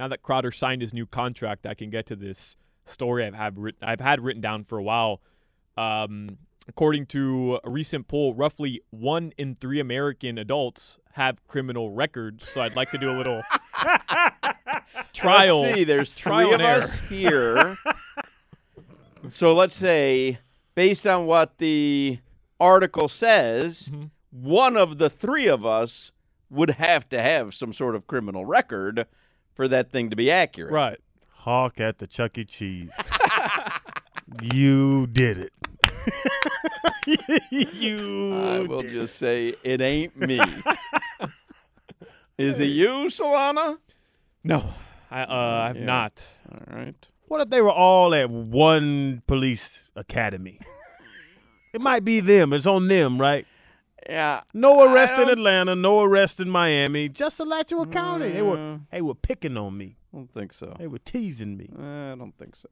Now that Crowder signed his new contract, I can get to this story I've had writ- I've had written down for a while. Um, according to a recent poll, roughly one in three American adults have criminal records. So I'd like to do a little trial. Let's see, there's trial three of error. us here. so let's say, based on what the article says, Mm-hmm. one of the three of us would have to have some sort of criminal record for that thing to be accurate. Right. Hawk at the Chuck E. Cheese. you did it. you. I will did just say it ain't me. Is it you, Solana? No, I uh, I've Yeah. not. All right. What if they were all at one police academy? it might be them. It's on them, right? Yeah. No arrest in Atlanta, no arrest in Miami. Just Alachua County. They were Mm. they were picking on me. I don't think so. They were teasing me. I don't think so.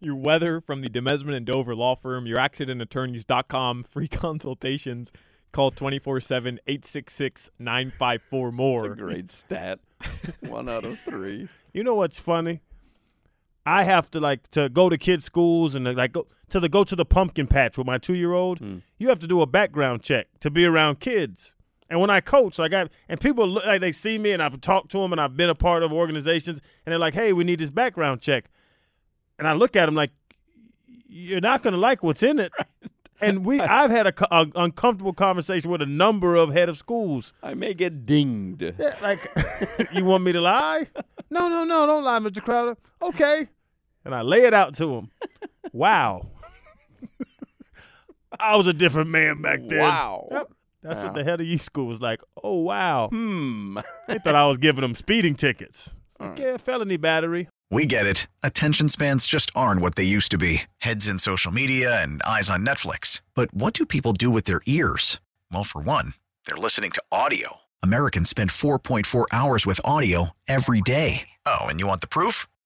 Your weather from the Demesman and Dover law firm, your accidentattorneys.com, free consultations. Call 24 7 866 954 It's a more. great stat. One out of three. You know what's funny? I have to like to go to kids' schools and like go to the go to the pumpkin patch with my two year old. Hmm. You have to do a background check to be around kids. And when I coach, like I and people look like they see me and I've talked to them and I've been a part of organizations and they're like, "Hey, we need this background check," and I look at them like, "You're not going to like what's in it." And we, I've had a, a uncomfortable conversation with a number of head of schools. I may get dinged. Yeah, like, you want me to lie? No, no, no, don't lie, Mr. Crowder. Okay. And I lay it out to him. Wow. I was a different man back then. Wow. Yep. That's Wow. what the head of youth school was like. Oh, wow. Hmm. They thought I was giving them speeding tickets. It's like, right. yeah, felony battery. We get it. Attention spans just aren't what they used to be heads in social media and eyes on Netflix. But what do people do with their ears? Well, for one, they're listening to audio. Americans spend 4.4 hours with audio every day. Oh, and you want the proof?